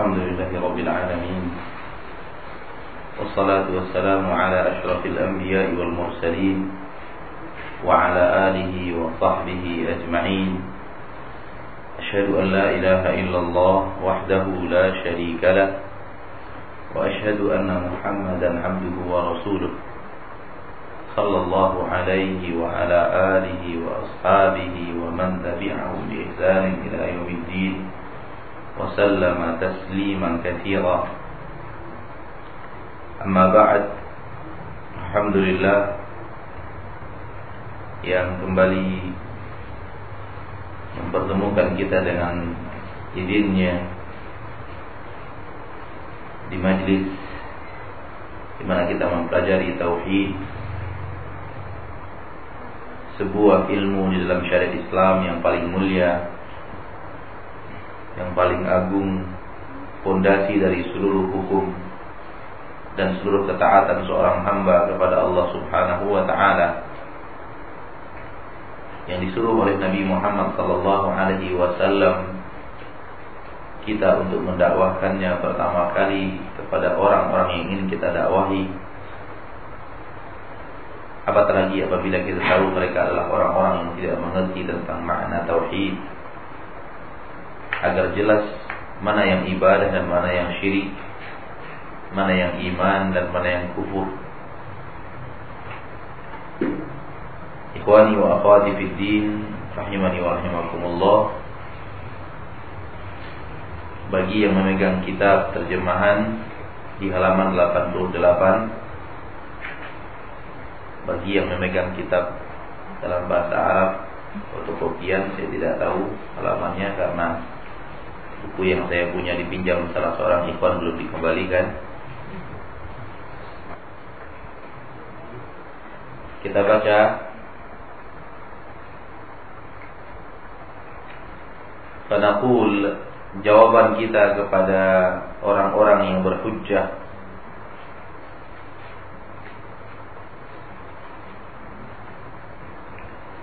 الحمد لله رب العالمين والصلاة والسلام على أشرف الأنبياء والمرسلين وعلى آله وصحبه أجمعين. أشهد أن لا إله إلا الله وحده لا شريك له وأشهد أن محمدا عبده ورسوله صلى الله عليه وعلى آله وأصحابه ومن تبعهم بإحسان إلى يوم الدين. وسلم تسليما كثيرا أما بعد الحمد لله yang kembali mempertemukan kita dengan izinnya di majlis di mana kita mempelajari tauhid sebuah ilmu di dalam syariat Islam yang paling mulia yang paling agung fondasi dari seluruh hukum dan seluruh ketaatan seorang hamba kepada Allah Subhanahu wa taala yang disuruh oleh Nabi Muhammad sallallahu alaihi wasallam kita untuk mendakwahkannya pertama kali kepada orang-orang yang ingin kita dakwahi. Apatah lagi apabila kita tahu mereka adalah orang-orang yang tidak mengerti tentang makna tauhid agar jelas mana yang ibadah dan mana yang syirik, mana yang iman dan mana yang kufur. Ikhwani wa akhwati fid din, rahimani wa rahimakumullah. Bagi yang memegang kitab terjemahan di halaman 88 bagi yang memegang kitab dalam bahasa Arab fotokopian saya tidak tahu halamannya karena buku yang saya punya dipinjam salah seorang ikhwan belum dikembalikan. Kita baca. Fanaqul jawaban kita kepada orang-orang yang berhujjah.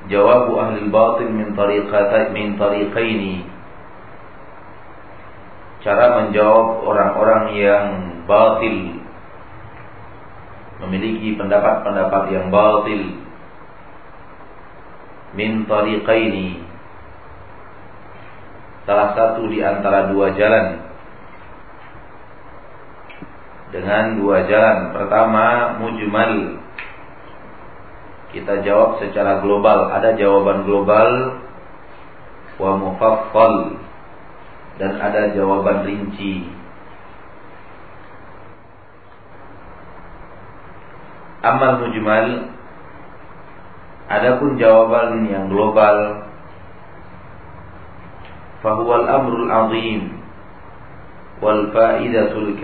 Jawabu ahli batin min tariqatain min tariqaini cara menjawab orang-orang yang batil. Memiliki pendapat-pendapat yang batil. Min tariqaini. Salah satu di antara dua jalan. Dengan dua jalan. Pertama mujmal. Kita jawab secara global. Ada jawaban global. Wa mufaffal dan ada jawaban rinci. Amal mujmal Adapun jawaban yang global Fahuwal amrul azim Wal faidatul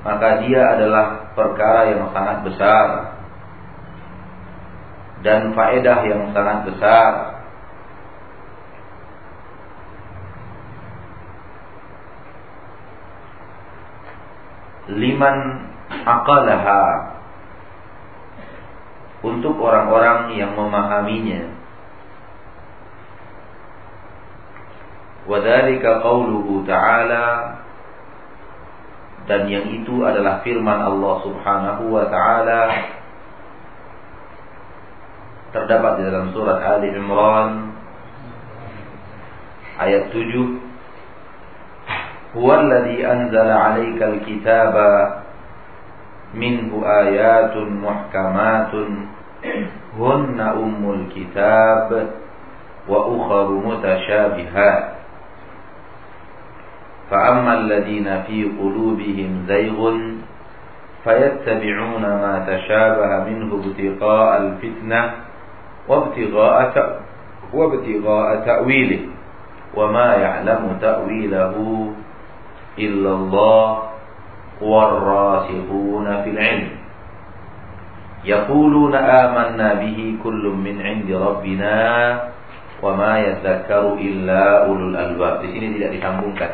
Maka dia adalah perkara yang sangat besar dan faedah yang sangat besar. Liman aqalaha. Untuk orang-orang yang memahaminya. Wadhalika qawluhu ta'ala. Dan yang itu adalah firman Allah Subhanahu wa taala. Terdapat di dalam surat Ali Imran ayat 7 هو الذي أنزل عليك الكتاب منه آيات محكمات. هن أم الكتاب وأخر متشابهات. فأما الذين في قلوبهم زيغ فيتبعون ما تشابه منه ابتغاء الفتنة وابتغاء وابتغاء تأويله. وما يعلم تأويله illallah warrasikhuna fil ilm yaquluna amanna bihi kullum min indi rabbina wa ma yadhakkaru illa ulul albab. Di sini tidak disambungkan.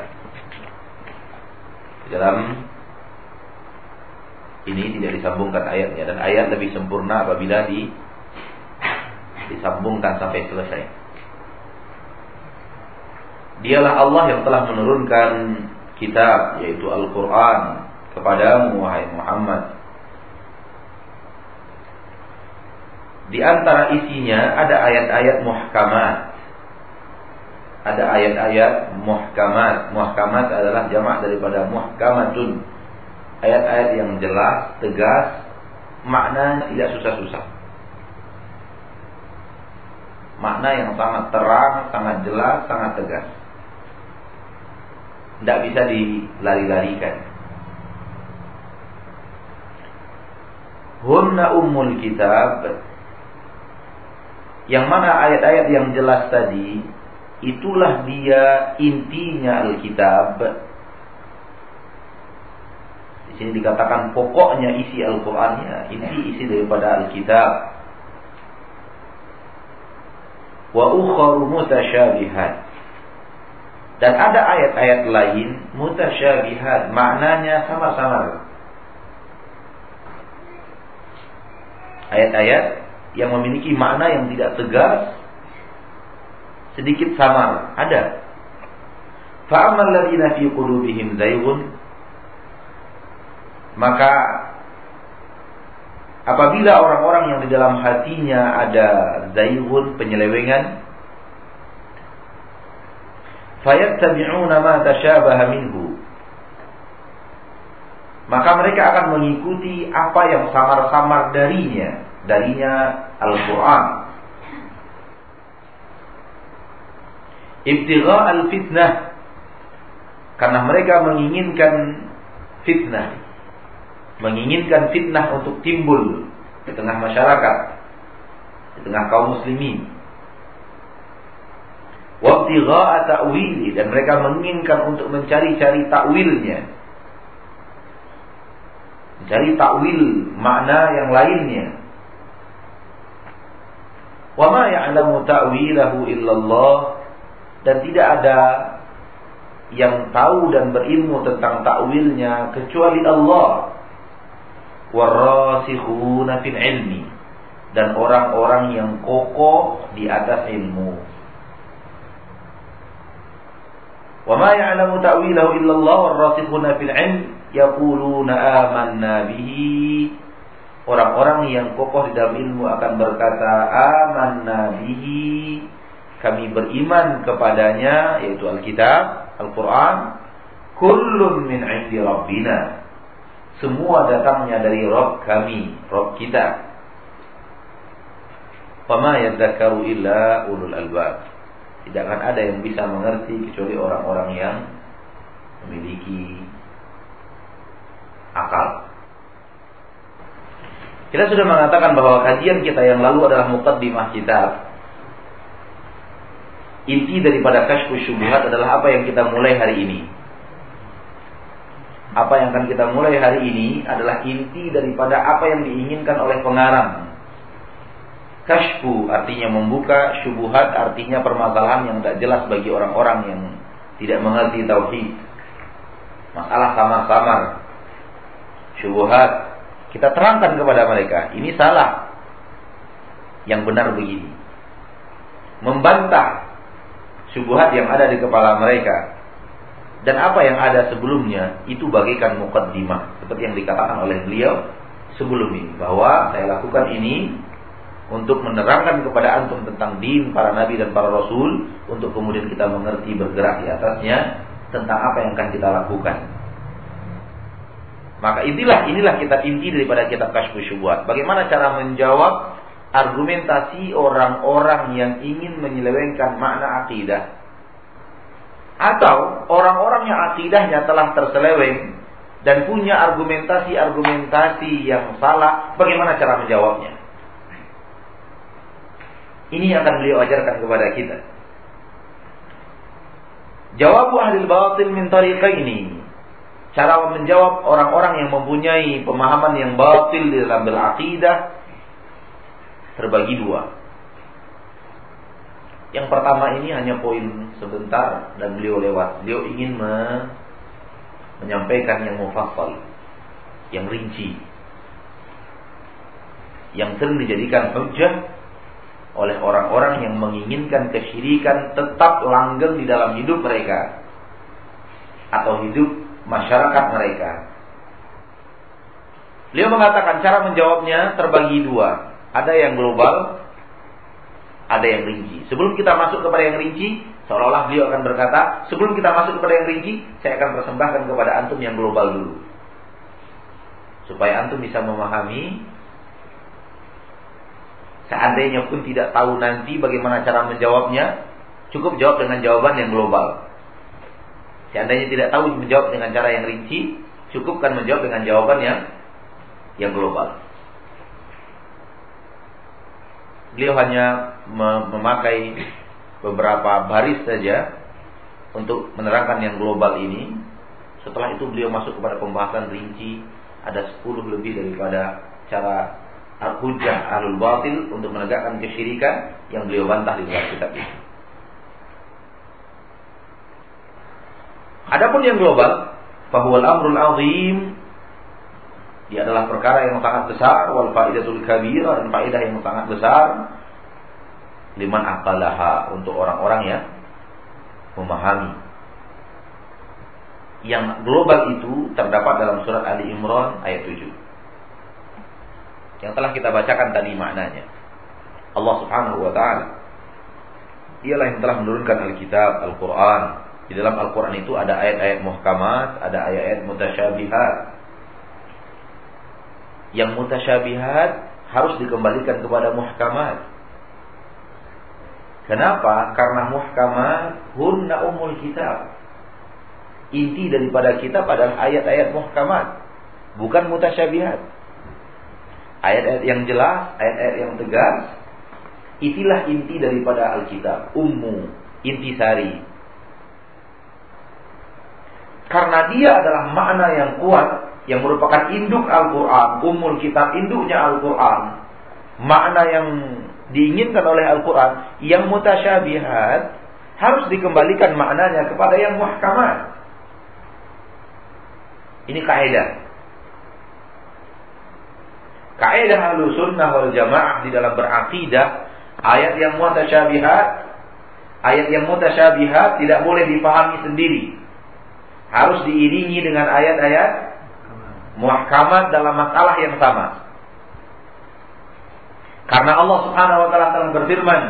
Di dalam ini tidak disambungkan ayatnya dan ayat lebih sempurna apabila di disambungkan sampai selesai. Dialah Allah yang telah menurunkan kitab yaitu Al-Qur'an kepadamu wahai Muhammad. Di antara isinya ada ayat-ayat muhkamat. Ada ayat-ayat muhkamat. Muhkamat adalah jamak daripada muhkamatun. Ayat-ayat yang jelas, tegas, maknanya tidak susah-susah. Makna yang sangat terang, sangat jelas, sangat tegas. Tidak bisa dilari-larikan. Hunna ummul kitab. Yang mana ayat-ayat yang jelas tadi Itulah dia intinya Alkitab. Di sini dikatakan pokoknya isi Al-Qur'annya Inti isi daripada Alkitab. Wa ukharu mutasyabihat dan ada ayat-ayat lain mutasyabihat, maknanya sama-sama. Ayat-ayat yang memiliki makna yang tidak tegas sedikit samar, ada. Fa'amal ladzina fi qulubihim zayghun maka apabila orang-orang yang di dalam hatinya ada zayghun penyelewengan fayattabi'una ma tashabaha minhu. Maka mereka akan mengikuti apa yang samar-samar darinya. Darinya Al-Qur'an. Ibtigha al-fitnah. Karena mereka menginginkan fitnah. Menginginkan fitnah untuk timbul di tengah masyarakat di tengah kaum muslimin Wabtigha'a ta'wili dan mereka menginginkan untuk mencari-cari takwilnya. Mencari takwil makna yang lainnya. Wa ma ya'lamu ta'wilahu illallah dan tidak ada yang tahu dan berilmu tentang takwilnya kecuali Allah. Warasikhuna fil ilmi dan orang-orang yang kokoh di atas ilmu. وما يعلم تأويله إلا الله والراسخون في العلم يقولون آمنا به Orang-orang yang kokoh di dalam ilmu akan berkata amanna bihi kami beriman kepadanya yaitu Alkitab, Al-Qur'an kullun min 'indi rabbina semua datangnya dari Rabb kami, Rabb kita. Fama yadzakaru illa ulul albab. Tidak akan ada yang bisa mengerti kecuali orang-orang yang memiliki akal. Kita sudah mengatakan bahwa kajian kita yang lalu adalah muqaddimah kitab. Inti daripada kasyfus syubhat adalah apa yang kita mulai hari ini. Apa yang akan kita mulai hari ini adalah inti daripada apa yang diinginkan oleh pengarang Kashfu artinya membuka, syubuhat artinya permasalahan yang tidak jelas bagi orang-orang yang tidak mengerti tauhid. Masalah samar-samar. Syubuhat kita terangkan kepada mereka, ini salah. Yang benar begini. Membantah syubuhat yang ada di kepala mereka. Dan apa yang ada sebelumnya itu bagaikan mukaddimah seperti yang dikatakan oleh beliau sebelum ini bahwa saya lakukan ini untuk menerangkan kepada antum tentang din para nabi dan para rasul untuk kemudian kita mengerti bergerak di atasnya tentang apa yang akan kita lakukan. Maka inilah inilah kitab inti daripada kitab Kashfu Syubhat. Bagaimana cara menjawab argumentasi orang-orang yang ingin menyelewengkan makna akidah atau orang-orang yang akidahnya telah terseleweng dan punya argumentasi-argumentasi yang salah, bagaimana cara menjawabnya? Ini yang akan beliau ajarkan kepada kita. Jawab ahli batil min ini. Cara menjawab orang-orang yang mempunyai pemahaman yang batil di dalam berakidah terbagi dua. Yang pertama ini hanya poin sebentar dan beliau lewat. Beliau ingin me menyampaikan yang mufassal, yang rinci, yang sering dijadikan hujah oleh orang-orang yang menginginkan kesyirikan tetap langgeng di dalam hidup mereka atau hidup masyarakat mereka. Beliau mengatakan cara menjawabnya terbagi dua. Ada yang global, ada yang rinci. Sebelum kita masuk kepada yang rinci, seolah-olah beliau akan berkata, sebelum kita masuk kepada yang rinci, saya akan persembahkan kepada antum yang global dulu. Supaya antum bisa memahami Seandainya pun tidak tahu nanti bagaimana cara menjawabnya, cukup jawab dengan jawaban yang global. Seandainya tidak tahu menjawab dengan cara yang rinci, cukupkan menjawab dengan jawaban yang yang global. Beliau hanya memakai beberapa baris saja untuk menerangkan yang global ini. Setelah itu beliau masuk kepada pembahasan rinci, ada 10 lebih daripada cara hujah alul batil untuk menegakkan kesyirikan yang beliau bantah di dalam kitab ini. Adapun yang global, bahwa amrul azim dia adalah perkara yang sangat besar wal faidatul kabira dan faidah yang sangat besar liman aqalaha untuk orang-orang yang memahami. Yang global itu terdapat dalam surat Ali Imran ayat 7 yang telah kita bacakan tadi maknanya. Allah Subhanahu wa taala dialah yang telah menurunkan Alkitab, Al-Qur'an. Di dalam Al-Qur'an itu ada ayat-ayat muhkamat, ada ayat-ayat mutasyabihat. Yang mutasyabihat harus dikembalikan kepada muhkamat. Kenapa? Karena muhkamat hunna umul kitab. Inti daripada kitab adalah ayat-ayat muhkamat, bukan mutasyabihat ayat-ayat yang jelas, ayat-ayat yang tegas, itulah inti daripada Alkitab, ummu, inti sari. Karena dia adalah makna yang kuat, yang merupakan induk Al-Quran, umul kitab, induknya Al-Quran. Makna yang diinginkan oleh Al-Quran, yang mutasyabihat, harus dikembalikan maknanya kepada yang muhkamat. Ini kaidah. Kaidah ahlu sunnah wal jamaah di dalam berakidah ayat yang mutasyabihat ayat yang mutasyabihat tidak boleh dipahami sendiri. Harus diiringi dengan ayat-ayat muhkamat dalam masalah yang sama. Karena Allah Subhanahu wa taala telah berfirman,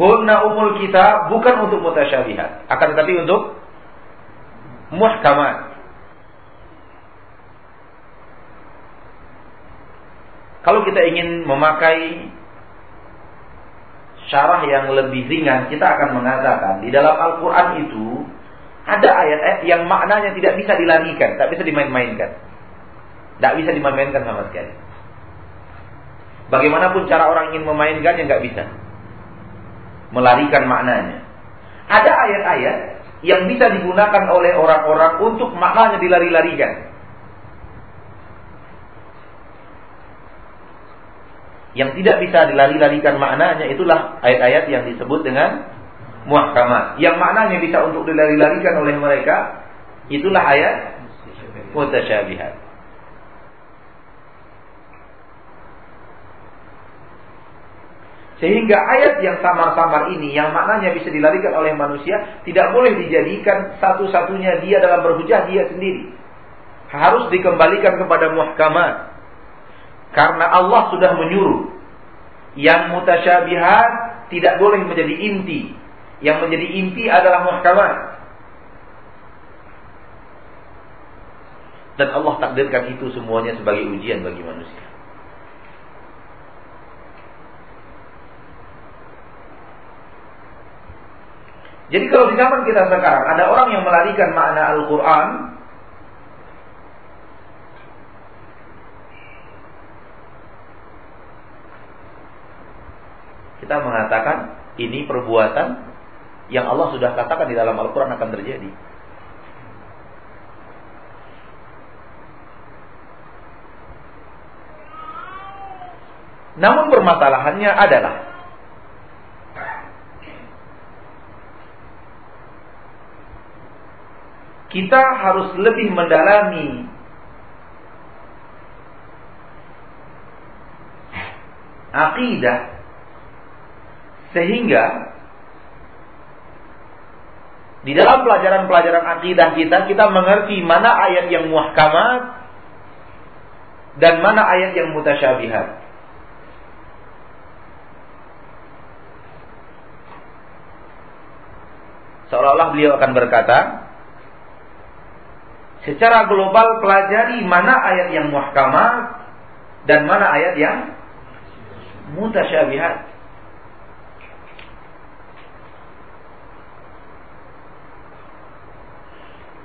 "Hunna umul kita bukan untuk mutasyabihat, akan tetapi untuk muhkamat. Kalau kita ingin memakai syarah yang lebih ringan, kita akan mengatakan di dalam Al-Quran itu ada ayat-ayat yang maknanya tidak bisa dilarikan, tak bisa dimain-mainkan. Tidak bisa dimain-mainkan sama sekali. Bagaimanapun cara orang ingin memainkannya nggak bisa. Melarikan maknanya. Ada ayat-ayat yang bisa digunakan oleh orang-orang untuk maknanya dilari-larikan. Yang tidak bisa dilari-larikan maknanya itulah ayat-ayat yang disebut dengan muhkamat. Yang maknanya bisa untuk dilari-larikan oleh mereka itulah ayat mutasyabihat. Sehingga ayat yang samar-samar ini yang maknanya bisa dilarikan oleh manusia tidak boleh dijadikan satu-satunya dia dalam berhujah dia sendiri. Harus dikembalikan kepada muhkamat. Karena Allah sudah menyuruh yang mutasyabihat tidak boleh menjadi inti. Yang menjadi inti adalah muhkamat. Dan Allah takdirkan itu semuanya sebagai ujian bagi manusia. Jadi kalau di zaman kita sekarang ada orang yang melarikan makna Al-Quran kita mengatakan ini perbuatan yang Allah sudah katakan di dalam Al-Quran akan terjadi. Namun permasalahannya adalah kita harus lebih mendalami akidah Sehingga di dalam pelajaran-pelajaran akidah kita kita mengerti mana ayat yang muhkamat dan mana ayat yang mutasyabihat. Seolah-olah beliau akan berkata, secara global pelajari mana ayat yang muhkamat dan mana ayat yang mutasyabihat.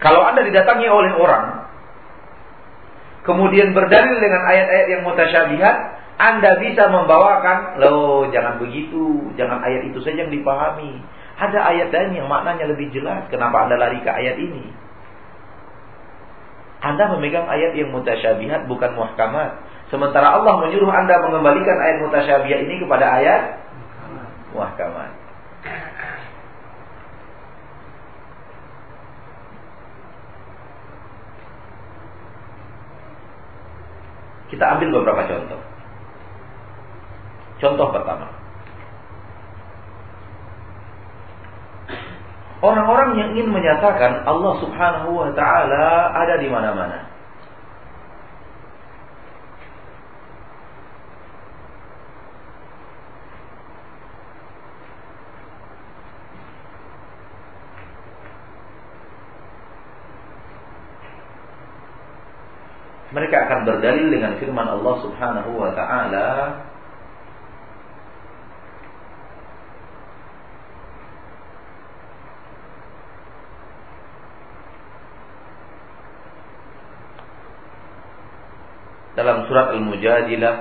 Kalau Anda didatangi oleh orang kemudian berdalil dengan ayat-ayat yang mutasyabihat, Anda bisa membawakan, loh jangan begitu, jangan ayat itu saja yang dipahami. Ada ayat lain yang maknanya lebih jelas. Kenapa Anda lari ke ayat ini? Anda memegang ayat yang mutasyabihat bukan muhkamat. Sementara Allah menyuruh Anda mengembalikan ayat mutasyabihat ini kepada ayat muhkamat. Kita ambil beberapa contoh. Contoh pertama. Orang-orang yang ingin menyatakan Allah Subhanahu wa taala ada di mana-mana. Mereka akan berdalil dengan firman Allah Subhanahu wa taala. Dalam surat Al-Mujadilah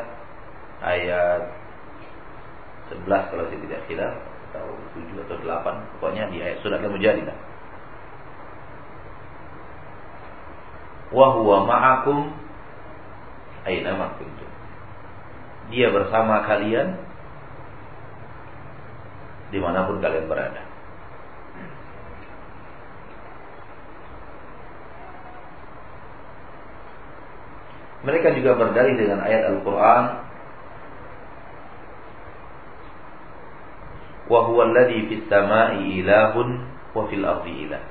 ayat 11 kalau saya tidak silap atau 7 atau 8 pokoknya di ayat surat Al-Mujadilah wa huwa ma'akum aina ma dia bersama kalian di mana pun kalian berada. Mereka juga berdalih dengan ayat Al-Quran. Alladhi fis sama'i ilahun wa fil ardi ilah.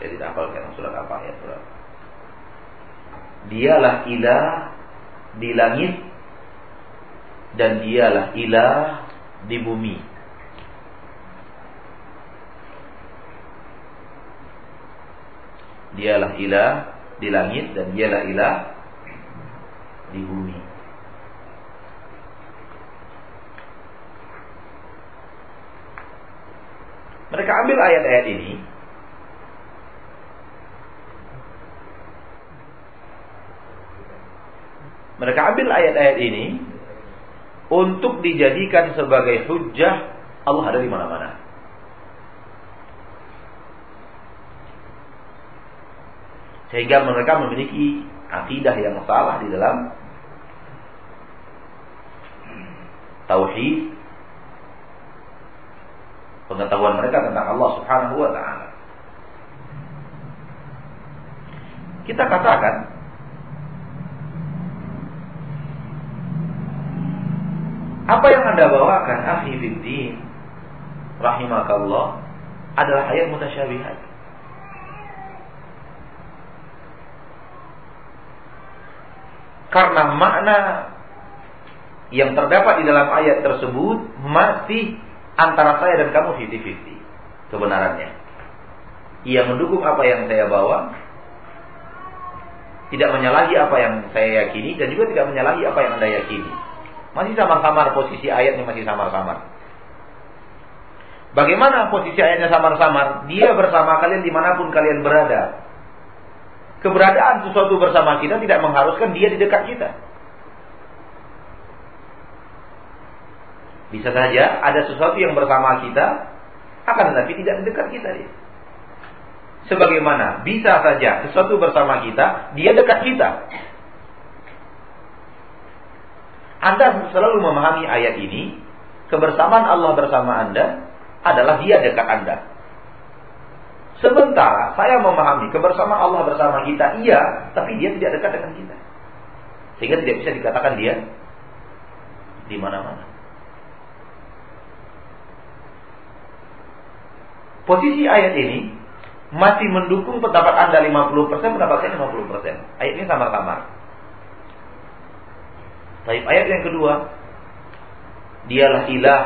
Saya tidak hafalkan surat apa ayat surat Dialah ilah di langit dan dialah ilah di bumi Dialah ilah di langit dan dialah ilah di bumi. Mereka ambil ayat-ayat ini Mereka ambil ayat-ayat ini untuk dijadikan sebagai hujah Allah ada di mana-mana. Sehingga mereka memiliki akidah yang salah di dalam tauhid pengetahuan mereka tentang Allah Subhanahu wa taala. Kita katakan apa yang Anda bawakan akhi fiddin rahimakallah adalah ayat mutasyabihat. Karena makna yang terdapat di dalam ayat tersebut masih antara saya dan kamu 50-50 kebenarannya. Ia mendukung apa yang saya bawa, tidak menyalahi apa yang saya yakini dan juga tidak menyalahi apa yang Anda yakini. Masih samar-samar posisi ayatnya masih samar-samar. Bagaimana posisi ayatnya samar-samar? Dia bersama kalian di mana pun kalian berada keberadaan sesuatu bersama kita tidak mengharuskan dia di dekat kita. Bisa saja ada sesuatu yang bersama kita, akan tetapi tidak di dekat kita dia. Sebagaimana bisa saja sesuatu bersama kita, dia dekat kita. Anda selalu memahami ayat ini, kebersamaan Allah bersama Anda adalah dia dekat Anda. Sementara saya memahami kebersamaan Allah bersama kita, iya, tapi dia tidak dekat dengan kita. Sehingga tidak bisa dikatakan dia di mana-mana. Posisi ayat ini masih mendukung pendapat Anda 50%, pendapat saya 50%. Ayat ini samar-samar. Tapi ayat yang kedua, dialah ilah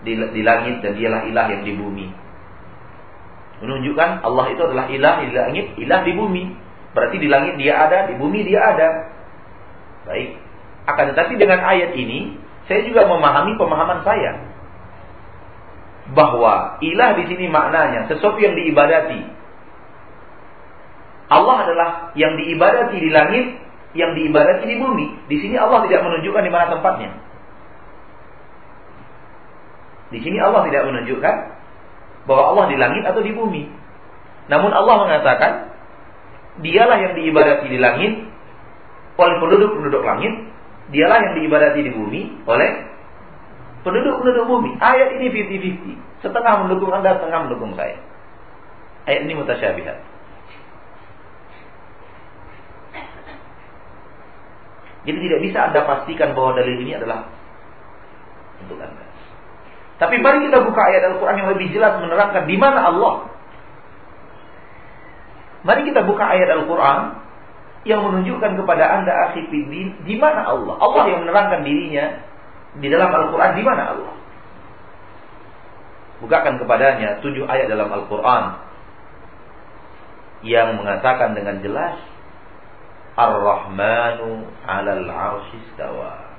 di, di langit dan dialah ilah yang di bumi. Menunjukkan Allah itu adalah ilah di langit, ilah di bumi. Berarti di langit dia ada, di bumi dia ada. Baik. Akan tetapi dengan ayat ini, saya juga memahami pemahaman saya bahwa ilah di sini maknanya sesuatu yang diibadati. Allah adalah yang diibadati di langit, yang diibadati di bumi. Di sini Allah tidak menunjukkan di mana tempatnya. Di sini Allah tidak menunjukkan bahwa Allah di langit atau di bumi. Namun Allah mengatakan, dialah yang diibadati di langit oleh penduduk-penduduk langit, dialah yang diibadati di bumi oleh penduduk-penduduk bumi. Ayat ini 50-50. Setengah mendukung Anda, setengah mendukung saya. Ayat ini mutasyabihat. Jadi tidak bisa Anda pastikan bahwa dalil ini adalah untuk Anda. Tapi mari kita buka ayat Al-Quran yang lebih jelas menerangkan di mana Allah. Mari kita buka ayat Al-Quran yang menunjukkan kepada anda akhi di mana Allah. Allah yang menerangkan dirinya di dalam Al-Quran di mana Allah. Bukakan kepadanya tujuh ayat dalam Al-Quran yang mengatakan dengan jelas Ar-Rahmanu 'alal 'arsy istawa.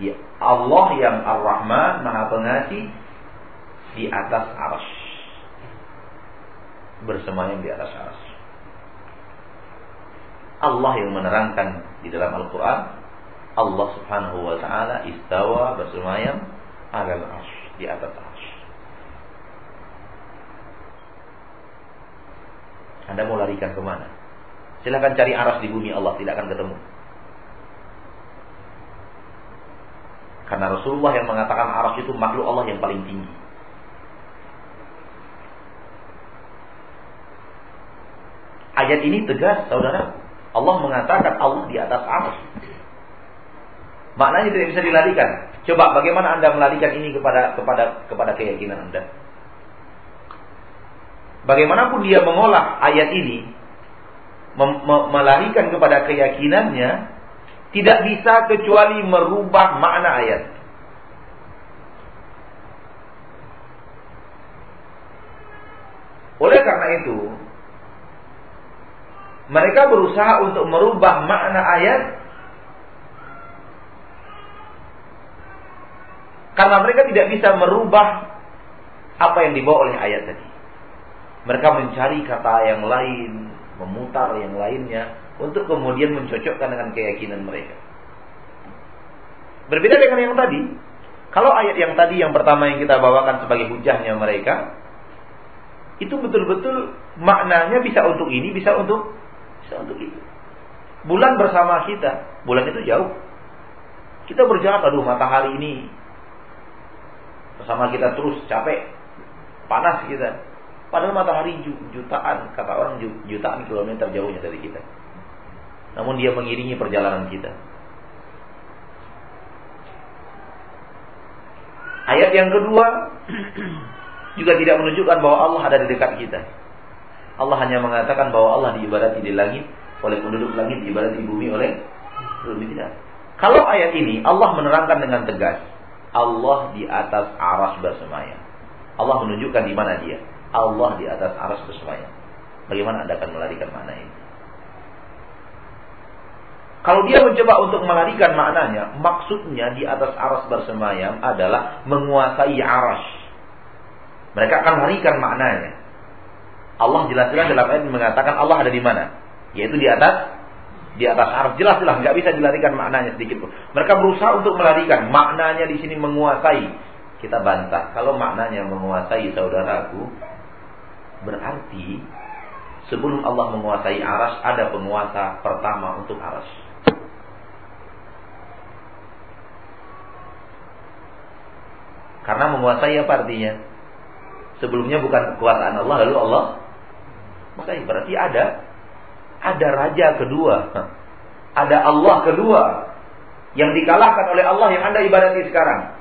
Ya, Allah yang Ar-Rahman Maha Pengasih di atas arsy. Bersemayam di atas arsy. Allah yang menerangkan di dalam Al-Quran Allah subhanahu wa ta'ala istawa bersemayam alal arsy di atas arsy. Anda mau larikan ke mana? Silahkan cari aras di bumi Allah tidak akan ketemu. Karena Rasulullah yang mengatakan aras itu makhluk Allah yang paling tinggi. Ayat ini tegas, saudara. Allah mengatakan Allah di atas aras. Maknanya tidak bisa dilarikan. Coba bagaimana Anda melarikan ini kepada kepada kepada keyakinan Anda? Bagaimanapun dia mengolah ayat ini, melarikan kepada keyakinannya, tidak bisa kecuali merubah makna ayat. Oleh karena itu, mereka berusaha untuk merubah makna ayat karena mereka tidak bisa merubah apa yang dibawa oleh ayat tadi. Mereka mencari kata yang lain, memutar yang lainnya untuk kemudian mencocokkan dengan keyakinan mereka. Berbeda dengan yang tadi. Kalau ayat yang tadi yang pertama yang kita bawakan sebagai hujahnya mereka, itu betul-betul maknanya bisa untuk ini, bisa untuk bisa untuk itu. Bulan bersama kita, bulan itu jauh. Kita berjalan, aduh matahari ini bersama kita terus capek, panas kita. Padahal matahari jutaan, kata orang jutaan kilometer jauhnya dari kita. Namun dia mengiringi perjalanan kita. Ayat yang kedua juga tidak menunjukkan bahwa Allah ada di dekat kita. Allah hanya mengatakan bahwa Allah diibadati di langit oleh penduduk langit, diibadati di bumi oleh bumi tidak. Kalau ayat ini Allah menerangkan dengan tegas, Allah di atas aras bersemayam. Allah menunjukkan di mana dia. Allah di atas aras bersemayam. Bagaimana Anda akan melarikan makna ini? Kalau dia mencoba untuk melarikan maknanya, maksudnya di atas aras bersemayam adalah menguasai aras. Mereka akan melarikan maknanya. Allah jelas-jelas dalam ayat mengatakan Allah ada di mana? Yaitu di atas di atas aras jelas-jelas nggak bisa dilarikan maknanya sedikit pun. Mereka berusaha untuk melarikan maknanya di sini menguasai. Kita bantah kalau maknanya menguasai saudaraku berarti sebelum Allah menguasai aras ada penguasa pertama untuk aras. Karena menguasai apa artinya? Sebelumnya bukan kekuasaan Allah lalu Allah menguasai. Berarti ada ada raja kedua. Ada Allah kedua. yang dikalahkan oleh Allah yang Anda ibadati sekarang.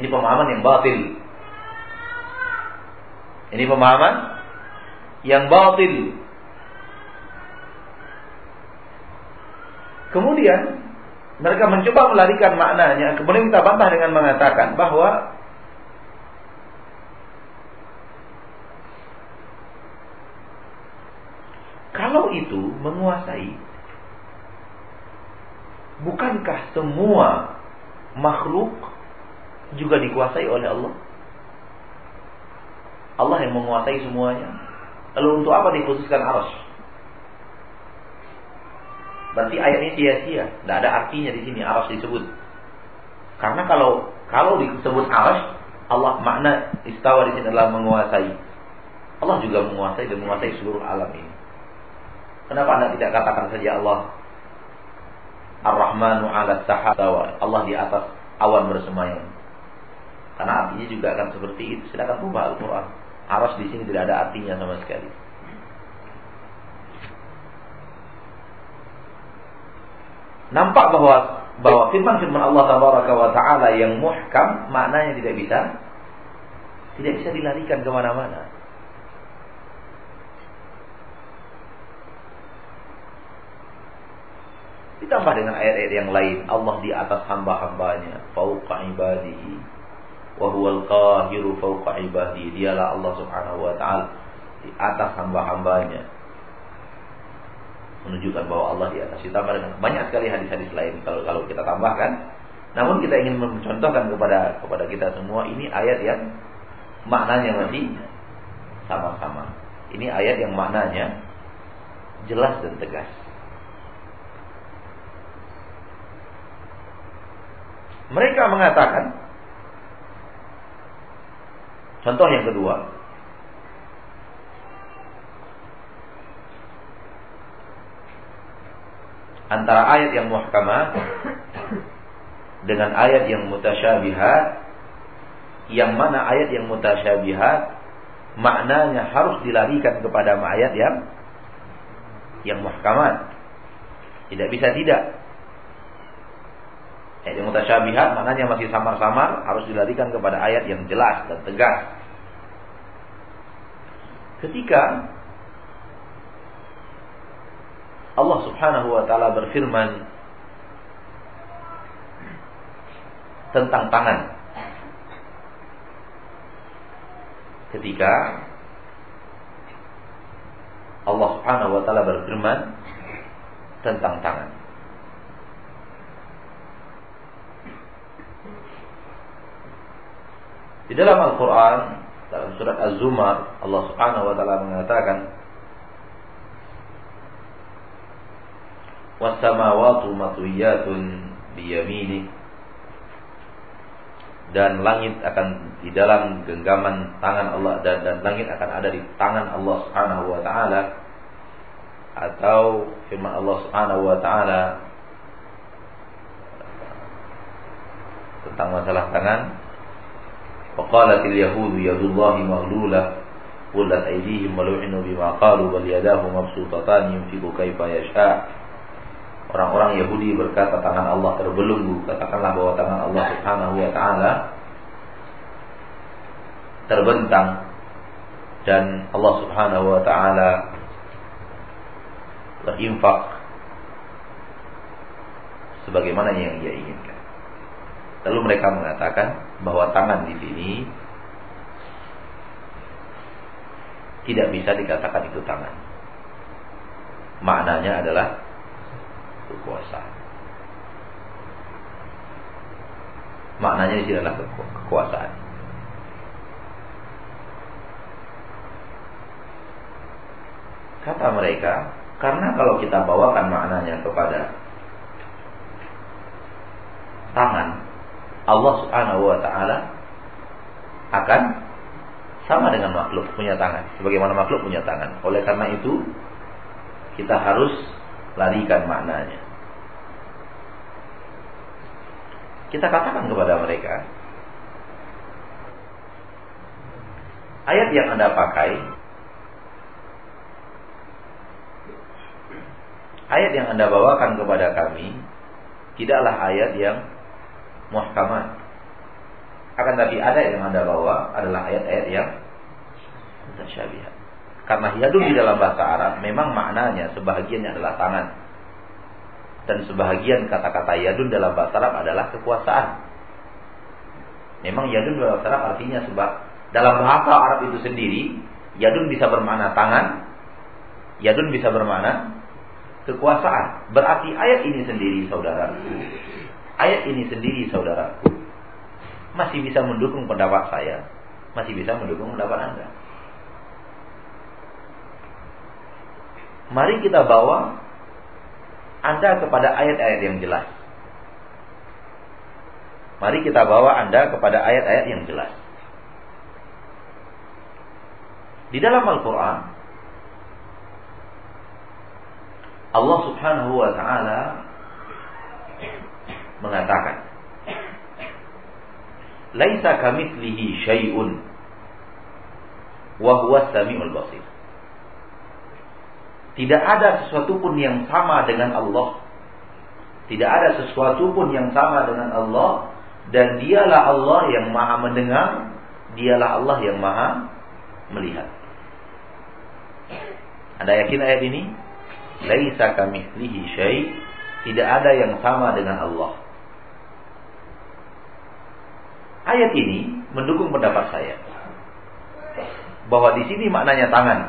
Ini pemahaman yang batil. Ini pemahaman yang batil. Kemudian mereka mencoba melarikan maknanya. Kemudian kita bantah dengan mengatakan bahwa kalau itu menguasai Bukankah semua makhluk juga dikuasai oleh Allah? Allah yang menguasai semuanya. Lalu untuk apa dikhususkan arus? Berarti ayat ini sia-sia, tidak ada artinya di sini arus disebut. Karena kalau kalau disebut arus, Allah makna istawa di sini adalah menguasai. Allah juga menguasai dan menguasai seluruh alam ini. Kenapa anda tidak katakan saja Allah Ar-Rahmanu 'ala sahabawa. Allah di atas awan bersemayam. Karena artinya juga akan seperti itu. Sedangkan rubah Al-Quran. Aras di sini tidak ada artinya sama sekali. Nampak bahwa bahwa firman-firman Allah Taala yang muhkam maknanya tidak bisa tidak bisa dilarikan ke mana-mana. Ditambah dengan ayat-ayat yang lain. Allah di atas hamba-hambanya. Fauqa ibadihi. Wahuwal qahiru fauqa ibadihi. Dialah Allah subhanahu wa ta'ala. Di atas hamba-hambanya. Menunjukkan bahwa Allah di atas. Ditambah dengan banyak sekali hadis-hadis lain. Kalau kalau kita tambahkan. Namun kita ingin mencontohkan kepada kepada kita semua. Ini ayat yang maknanya masih sama-sama. Ini ayat yang maknanya jelas dan tegas. Mereka mengatakan Contoh yang kedua. Antara ayat yang muhkamah Dengan ayat yang mutasyabihat Yang mana ayat yang mutasyabihat Maknanya harus dilarikan kepada ayat yang Yang muhkamat Tidak bisa tidak. Ayat yang mutasyabihat maknanya masih samar-samar harus dilarikan kepada ayat yang jelas dan tegas. Ketika Allah Subhanahu wa taala berfirman tentang tangan. Ketika Allah Subhanahu wa taala berfirman tentang tangan. Di dalam Al-Quran dalam surat Az-Zumar Allah Subhanahu wa taala mengatakan was-samawati matwiyatun biyamini dan langit akan di dalam genggaman tangan Allah dan, dan langit akan ada di tangan Allah Subhanahu wa taala. Atau firman Allah Subhanahu wa taala tentang masalah tangan وقالت اليهود يد الله مغلولة غلت أيديهم ولعنوا بما قالوا بل يداه مبسوطتان ينفق كيف يشاء Orang-orang Yahudi berkata tangan Allah terbelenggu Katakanlah bahwa tangan Allah subhanahu wa ta'ala Terbentang Dan Allah subhanahu wa ta'ala Berinfak Sebagaimana yang dia inginkan Lalu mereka mengatakan bahwa tangan di sini tidak bisa dikatakan itu tangan. Maknanya adalah kekuasaan. Maknanya di adalah kekuasaan. Kata mereka, karena kalau kita bawakan maknanya kepada tangan, Allah Subhanahu wa taala akan sama dengan makhluk punya tangan, sebagaimana makhluk punya tangan. Oleh karena itu, kita harus larikan maknanya. Kita katakan kepada mereka, ayat yang Anda pakai ayat yang Anda bawakan kepada kami tidaklah ayat yang muhkamat. Akan tapi ada yang Anda bawa adalah ayat-ayat yang mutasyabihat. Karena yadun di dalam bahasa Arab memang maknanya sebahagiannya adalah tangan. Dan sebahagian kata-kata yadun dalam bahasa Arab adalah kekuasaan. Memang yadun dalam bahasa Arab artinya sebab dalam bahasa Arab itu sendiri yadun bisa bermakna tangan, yadun bisa bermakna kekuasaan. Berarti ayat ini sendiri saudaraku. Ayat ini sendiri saudaraku masih bisa mendukung pendapat saya, masih bisa mendukung pendapat Anda. Mari kita bawa Anda kepada ayat-ayat yang jelas. Mari kita bawa Anda kepada ayat-ayat yang jelas. Di dalam Al-Quran, Allah subhanahu wa ta'ala mengatakan, Laisa kamitslihi syai'un wa huwa samiul basir. Tidak ada sesuatu pun yang sama dengan Allah. Tidak ada sesuatu pun yang sama dengan Allah dan dialah Allah yang Maha mendengar, dialah Allah yang Maha melihat. Anda yakin ayat ini? Laisa kamitslihi syai', tidak ada yang sama dengan Allah. Ayat ini mendukung pendapat saya bahwa di sini maknanya tangan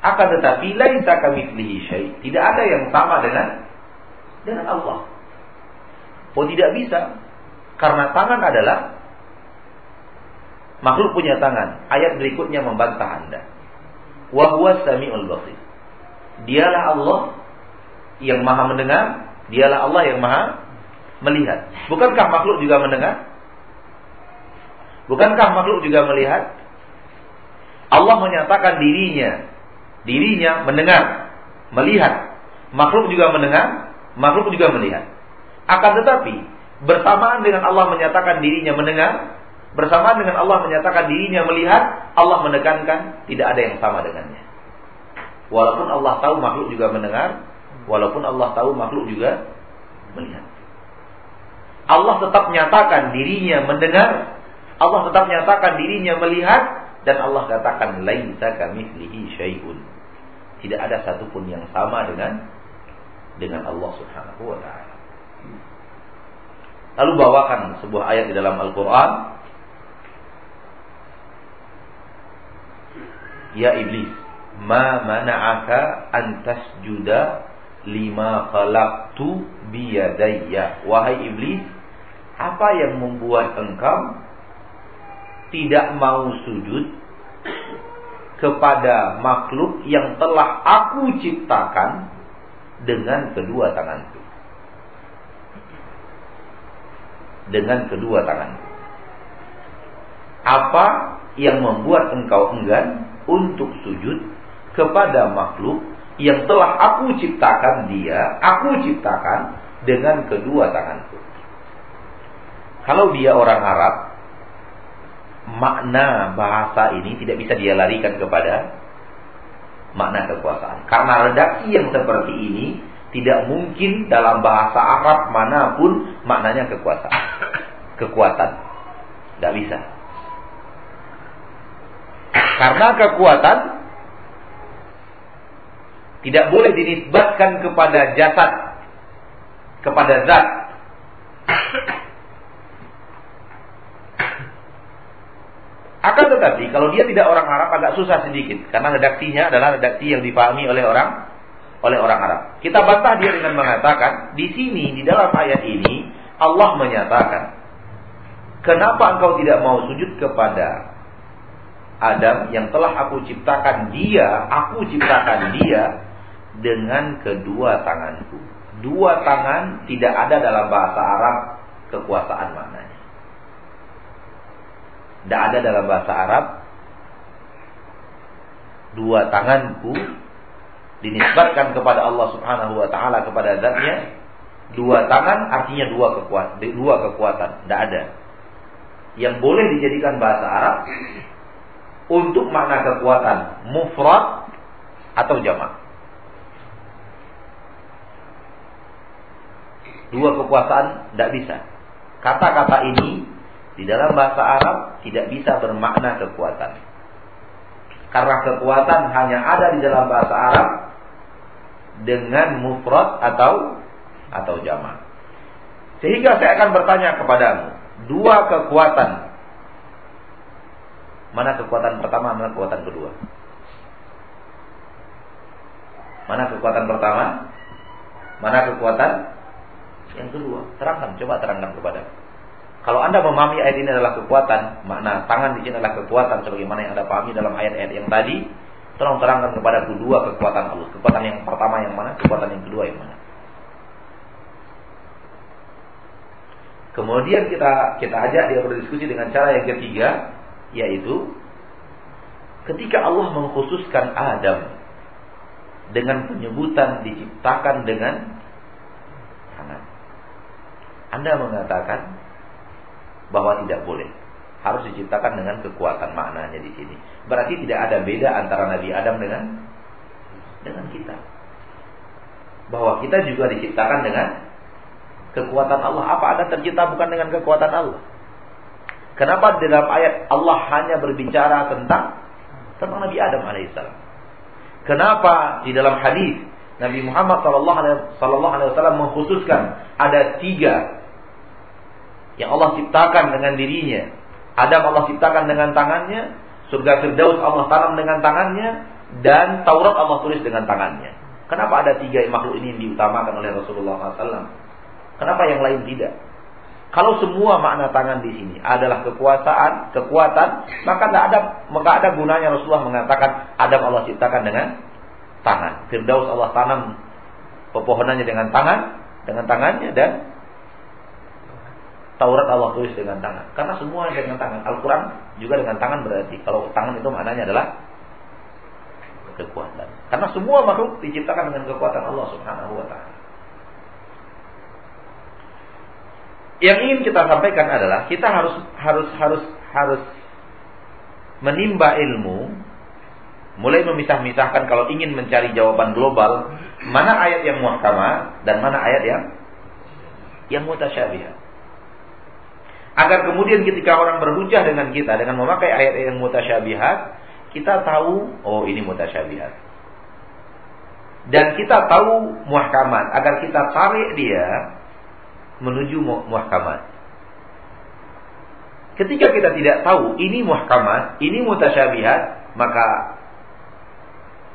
akan tetapi laisa kamitslihi syai. Tidak ada yang sama dengan dengan Allah. Oh tidak bisa. Karena tangan adalah makhluk punya tangan. Ayat berikutnya membantah Anda. Wa huwa samiul basir. Dialah Allah yang Maha mendengar, dialah Allah yang Maha melihat. Bukankah makhluk juga mendengar? Bukankah makhluk juga melihat? Allah menyatakan dirinya Dirinya mendengar, melihat. Makhluk juga mendengar, makhluk juga melihat. Akan tetapi, bersamaan dengan Allah menyatakan dirinya mendengar, bersamaan dengan Allah menyatakan dirinya melihat, Allah menekankan tidak ada yang sama dengannya. Walaupun Allah tahu makhluk juga mendengar, walaupun Allah tahu makhluk juga melihat. Allah tetap menyatakan dirinya mendengar, Allah tetap menyatakan dirinya melihat, dan Allah katakan laisa kamitslihi syai'un. Tidak ada satupun yang sama dengan dengan Allah Subhanahu wa taala. Lalu bawakan sebuah ayat di dalam Al-Qur'an Ya iblis, ma mana'aka an tasjuda lima khalaqtu biyadayya. Wahai iblis, apa yang membuat engkau tidak mau sujud kepada makhluk yang telah aku ciptakan dengan kedua tanganku. Dengan kedua tanganku. Apa yang membuat engkau enggan untuk sujud kepada makhluk yang telah aku ciptakan dia, aku ciptakan dengan kedua tanganku. Kalau dia orang Arab, makna bahasa ini tidak bisa dia larikan kepada makna kekuasaan. Karena redaksi yang seperti ini tidak mungkin dalam bahasa Arab mana pun maknanya kekuasaan. Kekuatan. Tidak bisa. Karena kekuatan tidak boleh dinisbatkan kepada jasad, kepada zat. Akan tetapi kalau dia tidak orang Arab agak susah sedikit karena redaksinya adalah redaksi yang dipahami oleh orang oleh orang Arab. Kita bantah dia dengan mengatakan di sini di dalam ayat ini Allah menyatakan kenapa engkau tidak mau sujud kepada Adam yang telah aku ciptakan dia, aku ciptakan dia dengan kedua tanganku. Dua tangan tidak ada dalam bahasa Arab kekuasaan maknanya. Tidak ada dalam bahasa Arab. Dua tanganku dinisbatkan kepada Allah Subhanahu wa taala kepada zatnya. Dua tangan artinya dua kekuatan dua kekuatan. Tidak ada. Yang boleh dijadikan bahasa Arab untuk makna kekuatan mufrad atau jamak. Dua kekuasaan tidak bisa. Kata-kata ini di dalam bahasa Arab tidak bisa bermakna kekuatan. Karena kekuatan hanya ada di dalam bahasa Arab dengan mufrad atau atau jama. Sehingga saya akan bertanya kepadamu, dua kekuatan. Mana kekuatan pertama, mana kekuatan kedua? Mana kekuatan pertama? Mana kekuatan yang kedua? Terangkan, coba terangkan kepada. Kalau Anda memahami ayat ini adalah kekuatan, makna tangan di sini adalah kekuatan sebagaimana yang Anda pahami dalam ayat-ayat yang tadi, tolong terangkan kepada kedua kekuatan Allah. Kekuatan yang pertama yang mana? Kekuatan yang kedua yang mana? Kemudian kita kita ajak dia berdiskusi dengan cara yang ketiga, yaitu ketika Allah mengkhususkan Adam dengan penyebutan diciptakan dengan tangan. Anda mengatakan bahwa tidak boleh. Harus diciptakan dengan kekuatan maknanya di sini. Berarti tidak ada beda antara Nabi Adam dengan dengan kita. Bahwa kita juga diciptakan dengan kekuatan Allah. Apa Anda tercipta bukan dengan kekuatan Allah? Kenapa di dalam ayat Allah hanya berbicara tentang tentang Nabi Adam alaihissalam? Kenapa di dalam hadis Nabi Muhammad wasallam mengkhususkan ada tiga yang Allah ciptakan dengan dirinya. Adam Allah ciptakan dengan tangannya, surga Firdaus Allah tanam dengan tangannya, dan Taurat Allah tulis dengan tangannya. Kenapa ada tiga makhluk ini yang diutamakan oleh Rasulullah SAW? Kenapa yang lain tidak? Kalau semua makna tangan di sini adalah kekuasaan, kekuatan, maka tidak ada maka ada gunanya Rasulullah mengatakan Adam Allah ciptakan dengan tangan. Firdaus Allah tanam pepohonannya dengan tangan, dengan tangannya dan Taurat Allah tulis dengan tangan. Karena semua dengan tangan. Al-Quran juga dengan tangan berarti. Kalau tangan itu maknanya adalah kekuatan. Karena semua makhluk diciptakan dengan kekuatan Allah Subhanahu wa taala. Yang ingin kita sampaikan adalah kita harus harus harus harus menimba ilmu mulai memisah-misahkan kalau ingin mencari jawaban global mana ayat yang muhkamah dan mana ayat yang yang mutasyabih. Agar kemudian ketika orang berhujah dengan kita dengan memakai ayat yang mutasyabihat, kita tahu oh ini mutasyabihat. Dan kita tahu muhkamat agar kita tarik dia menuju muhkamat. Ketika kita tidak tahu ini muhkamat, ini mutasyabihat, maka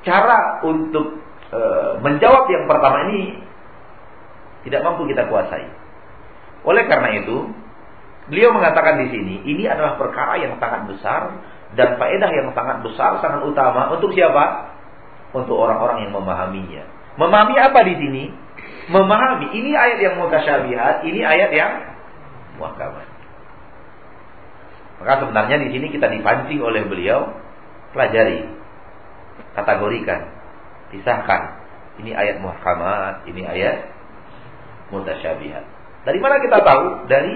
cara untuk e, menjawab yang pertama ini tidak mampu kita kuasai. Oleh karena itu, beliau mengatakan di sini, ini adalah perkara yang sangat besar dan faedah yang sangat besar, sangat utama untuk siapa? Untuk orang-orang yang memahaminya. Memahami apa di sini? memahami ini ayat yang mutasyabihat, ini ayat yang muhkamat. Maka sebenarnya di sini kita dipancing oleh beliau pelajari, kategorikan, pisahkan. Ini ayat muhkamat, ini ayat mutasyabihat. Dari mana kita tahu? Dari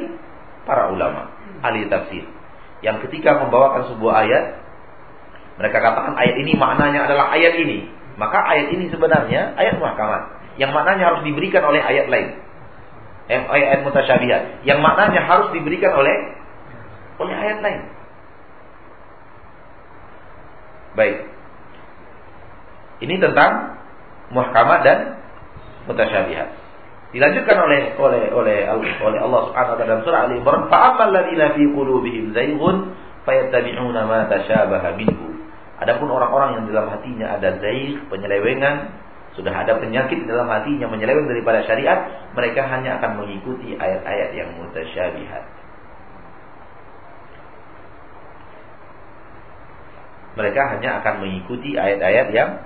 para ulama, ahli tafsir. Yang ketika membawakan sebuah ayat, mereka katakan ayat ini maknanya adalah ayat ini. Maka ayat ini sebenarnya ayat muhkamat yang maknanya harus diberikan oleh ayat lain. Ayat-ayat mutasyabihat yang maknanya harus diberikan oleh oleh ayat lain. Baik. Ini tentang muhkamat dan mutasyabihat. Dilanjutkan oleh oleh oleh oleh Allah Subhanahu wa taala dalam surah Ali Imran, "Fa'amal ladzina fi qulubihim zayghun fayattabi'una ma tashabaha minhu." Adapun orang-orang yang dalam hatinya ada zaigh, penyelewengan, sudah ada penyakit dalam hatinya menyeleweng daripada syariat, mereka hanya akan mengikuti ayat-ayat yang mutasyabihat. Mereka hanya akan mengikuti ayat-ayat yang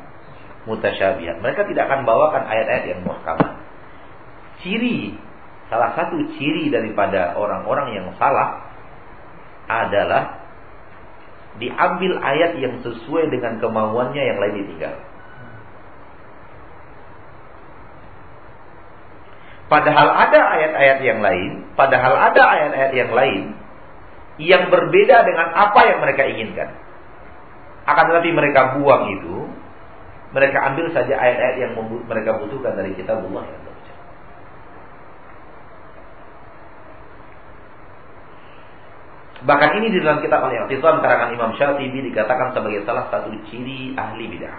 mutasyabihat. Mereka tidak akan bawakan ayat-ayat yang muhkamah. Ciri salah satu ciri daripada orang-orang yang salah adalah diambil ayat yang sesuai dengan kemauannya yang lain ditinggal. Padahal ada ayat-ayat yang lain, padahal ada ayat-ayat yang lain yang berbeda dengan apa yang mereka inginkan. Akan tetapi mereka buang itu, mereka ambil saja ayat-ayat yang mereka butuhkan dari kitabullah yang Bahkan ini di dalam kitab Al-I'tisam karangan Imam Syafi'i dikatakan sebagai salah satu ciri ahli bid'ah.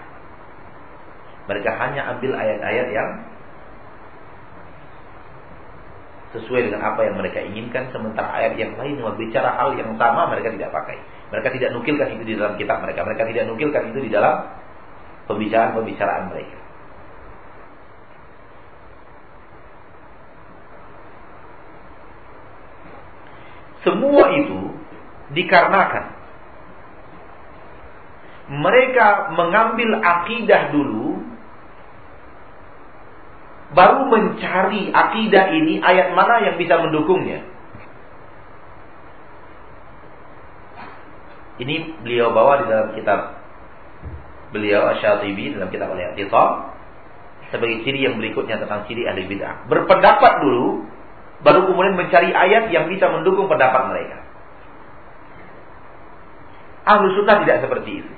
Mereka hanya ambil ayat-ayat yang sesuai dengan apa yang mereka inginkan sementara ayat yang lain berbicara hal yang sama mereka tidak pakai. Mereka tidak nukilkan itu di dalam kitab mereka. Mereka tidak nukilkan itu di dalam pembicaraan-pembicaraan mereka. Semua itu dikarenakan mereka mengambil akidah dulu baru mencari akidah ini ayat mana yang bisa mendukungnya. Ini beliau bawa di dalam kitab beliau Asy-Syatibi dalam kitab Al-I'tisam sebagai ciri yang berikutnya tentang ciri ahli bid'ah. Berpendapat dulu baru kemudian mencari ayat yang bisa mendukung pendapat mereka. Ahlu sunnah tidak seperti itu.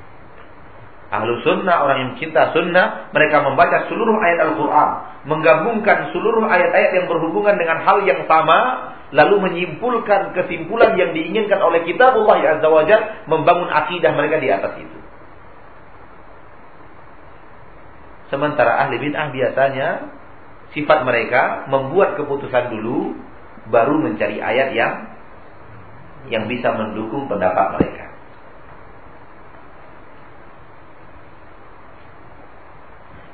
Ahlu sunnah, orang yang cinta sunnah, mereka membaca seluruh ayat Al-Quran. Menggabungkan seluruh ayat-ayat yang berhubungan dengan hal yang sama. Lalu menyimpulkan kesimpulan yang diinginkan oleh kitabullah Azza wa Membangun akidah mereka di atas itu. Sementara ahli bid'ah biasanya sifat mereka membuat keputusan dulu baru mencari ayat yang yang bisa mendukung pendapat mereka.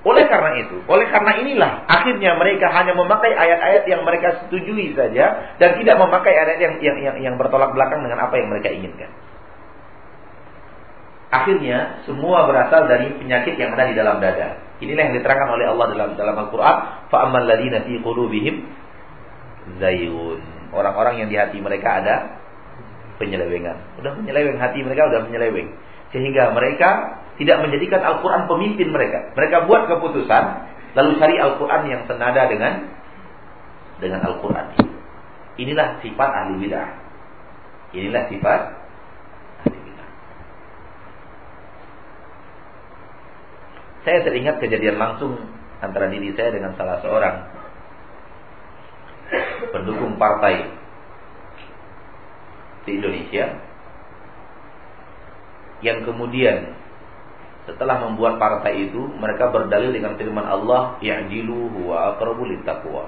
Oleh karena itu, oleh karena inilah akhirnya mereka hanya memakai ayat-ayat yang mereka setujui saja dan tidak memakai ayat yang yang yang, yang bertolak belakang dengan apa yang mereka inginkan. Akhirnya semua berasal dari penyakit yang ada di dalam dada. Inilah yang diterangkan oleh Allah dalam dalam Al-Qur'an, fa ammal ladzina fi qulubihim zayun. Orang-orang yang di hati mereka ada penyelewengan. Udah menyeleweng hati mereka udah menyeleweng. Sehingga mereka tidak menjadikan Al-Qur'an pemimpin mereka. Mereka buat keputusan lalu cari Al-Qur'an yang senada dengan dengan Al-Qur'an. Inilah sifat ahli bidah. Inilah sifat Saya teringat kejadian langsung antara diri saya dengan salah seorang pendukung partai di Indonesia yang kemudian setelah membuat partai itu mereka berdalil dengan firman Allah ya'dilu huwa aqrabu taqwa.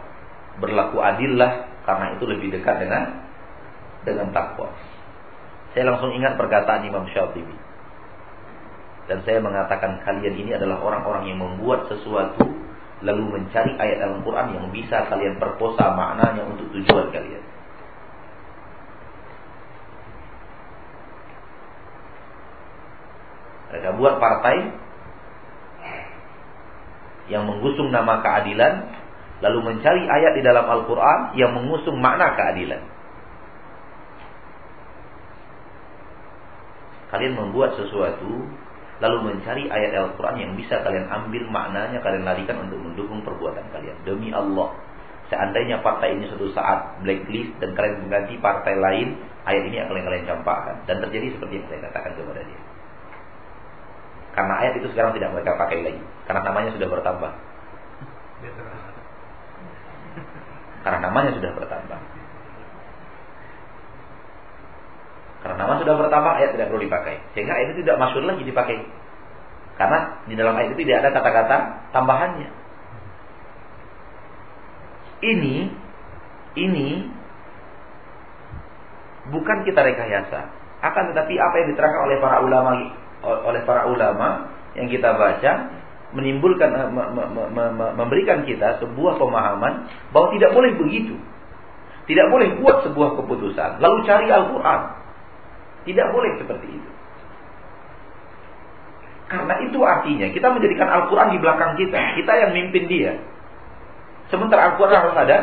Berlaku adillah karena itu lebih dekat dengan dengan takwa. Saya langsung ingat perkataan Imam Syafi'i. Dan saya mengatakan kalian ini adalah orang-orang yang membuat sesuatu lalu mencari ayat Al-Quran yang bisa kalian perkosa maknanya untuk tujuan kalian. Mereka buat partai yang mengusung nama keadilan lalu mencari ayat di dalam Al-Quran yang mengusung makna keadilan. Kalian membuat sesuatu lalu mencari ayat Al-Quran yang bisa kalian ambil maknanya, kalian larikan untuk mendukung perbuatan kalian. Demi Allah, seandainya partai ini suatu saat blacklist dan kalian mengganti partai lain, ayat ini akan kalian campakkan. Dan terjadi seperti yang saya katakan kepada dia. Karena ayat itu sekarang tidak mereka pakai lagi, karena namanya sudah bertambah. Karena namanya sudah bertambah. Karena nama sudah bertambah, ayat tidak perlu dipakai. Sehingga ayat itu tidak masuk lagi dipakai. Karena di dalam ayat itu tidak ada kata-kata tambahannya. Ini, ini bukan kita rekayasa. Akan tetapi apa yang diterangkan oleh para ulama oleh para ulama yang kita baca menimbulkan memberikan kita sebuah pemahaman bahwa tidak boleh begitu. Tidak boleh buat sebuah keputusan lalu cari Al-Qur'an tidak boleh seperti itu. Karena itu artinya kita menjadikan Al-Quran di belakang kita. Kita yang mimpin dia. Sementara Al-Quran harus ada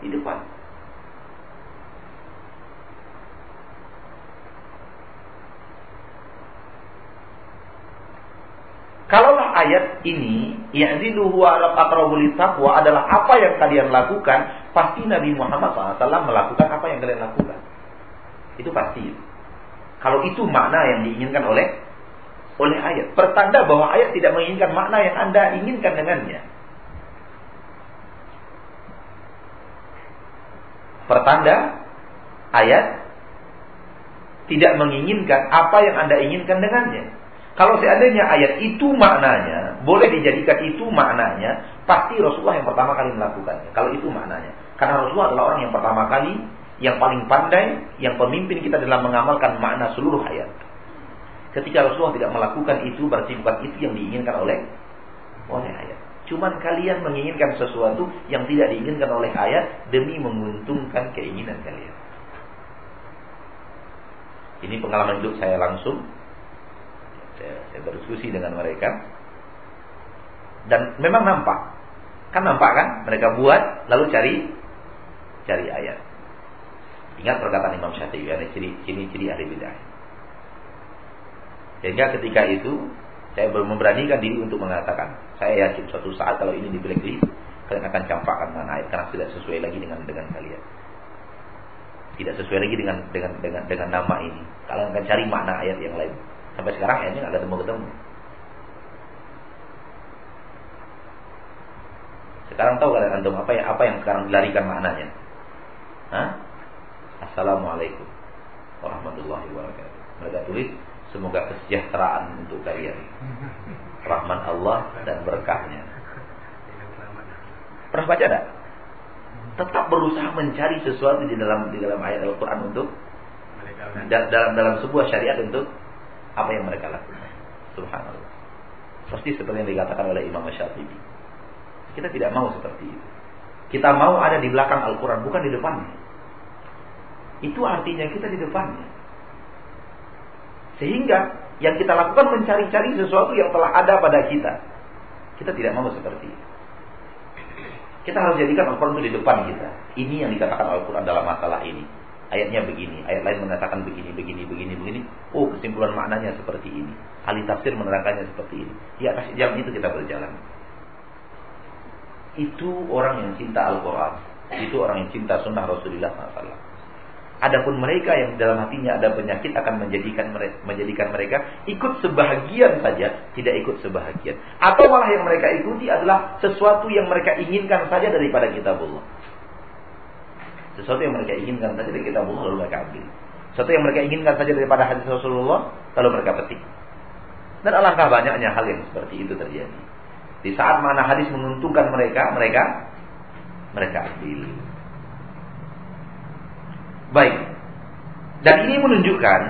di depan. Kalaulah ayat ini yang huwa ala aqrabul taqwa adalah apa yang kalian lakukan, pasti Nabi Muhammad SAW melakukan apa yang kalian lakukan. Itu pasti. Kalau itu makna yang diinginkan oleh oleh ayat. Pertanda bahwa ayat tidak menginginkan makna yang Anda inginkan dengannya. Pertanda ayat tidak menginginkan apa yang Anda inginkan dengannya. Kalau seandainya ayat itu maknanya, boleh dijadikan itu maknanya, pasti Rasulullah yang pertama kali melakukannya. Kalau itu maknanya. Karena Rasulullah adalah orang yang pertama kali, yang paling pandai, yang pemimpin kita dalam mengamalkan makna seluruh ayat. Ketika Rasulullah tidak melakukan itu, berarti bukan itu yang diinginkan oleh oleh ayat. Cuman kalian menginginkan sesuatu yang tidak diinginkan oleh ayat demi menguntungkan keinginan kalian. Ini pengalaman hidup saya langsung. Saya, saya berdiskusi dengan mereka. Dan memang nampak. Kan nampak kan? Mereka buat lalu cari cari ayat. Ingat perkataan Imam Syafi'i, ini ciri ciri ciri ahli bidah. Sehingga ketika itu saya memberanikan diri untuk mengatakan, saya yakin suatu saat kalau ini di blacklist, kalian akan campakkan dengan ayat karena tidak sesuai lagi dengan dengan kalian tidak sesuai lagi dengan dengan dengan dengan nama ini. Kalian akan cari makna ayat yang lain. Sampai sekarang ayatnya nggak ketemu ketemu. Sekarang tahu kalian antum apa yang apa yang sekarang dilarikan maknanya? Hah? Assalamualaikum warahmatullahi wabarakatuh. Mereka tulis semoga kesejahteraan untuk kalian. Rahman Allah dan berkahnya. Pernah baca tak? tetap berusaha mencari sesuatu di dalam di dalam ayat Al-Qur'an untuk dalam dalam sebuah syariat untuk apa yang mereka lakukan. Subhanallah. Pasti seperti yang dikatakan oleh Imam Syafi'i. Kita tidak mau seperti itu. Kita mau ada di belakang Al-Quran, bukan di depannya. Itu artinya kita di depannya. Sehingga yang kita lakukan mencari-cari sesuatu yang telah ada pada kita. Kita tidak mau seperti itu. Kita harus jadikan Al-Quran itu di depan kita. Ini yang dikatakan Al-Quran dalam masalah ini. Ayatnya begini, ayat lain mengatakan begini, begini, begini, begini. Oh, kesimpulan maknanya seperti ini. Ahli tafsir menerangkannya seperti ini. Di atas jalan itu kita berjalan. Itu orang yang cinta Al-Quran. Itu orang yang cinta sunnah Rasulullah SAW. Adapun mereka yang dalam hatinya ada penyakit akan menjadikan mereka, menjadikan mereka ikut sebahagian saja, tidak ikut sebahagian. Atau malah yang mereka ikuti adalah sesuatu yang mereka inginkan saja daripada kitabullah. Sesuatu yang mereka inginkan saja dari kitabullah lalu mereka ambil. Sesuatu yang mereka inginkan saja daripada hadis Rasulullah lalu mereka petik. Dan alangkah banyaknya hal yang seperti itu terjadi. Di saat mana hadis menguntungkan mereka, mereka mereka ambil. Baik. Dan ini menunjukkan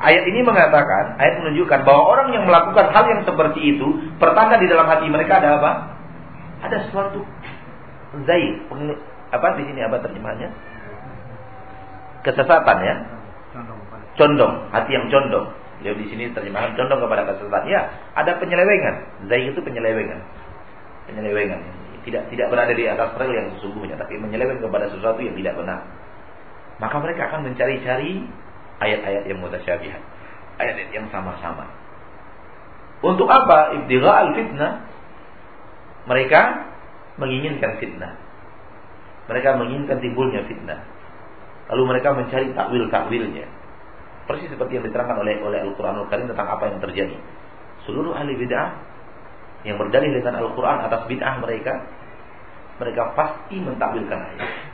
ayat ini mengatakan, ayat menunjukkan bahwa orang yang melakukan hal yang seperti itu, pertanda di dalam hati mereka ada apa? Ada sesuatu zaid, apa di sini apa terjemahannya? Kesesatan ya. Condong, hati yang condong. Beliau di sini terjemahan condong kepada kesesatan. Ya, ada penyelewengan. Zaid itu penyelewengan. Penyelewengan. Tidak tidak berada di atas rel yang sesungguhnya, tapi menyeleweng kepada sesuatu yang tidak benar maka mereka akan mencari-cari ayat-ayat yang mutasyabihat, ayat-ayat yang sama-sama. Untuk apa? Ibtigha al-fitnah. Mereka menginginkan fitnah. Mereka menginginkan timbulnya fitnah. Lalu mereka mencari takwil-takwilnya. Persis seperti yang diterangkan oleh oleh Al-Qur'anul Karim tentang apa yang terjadi. Seluruh ahli bid'ah yang berdalil dengan Al-Qur'an atas bid'ah mereka, mereka pasti mentakwilkan ayat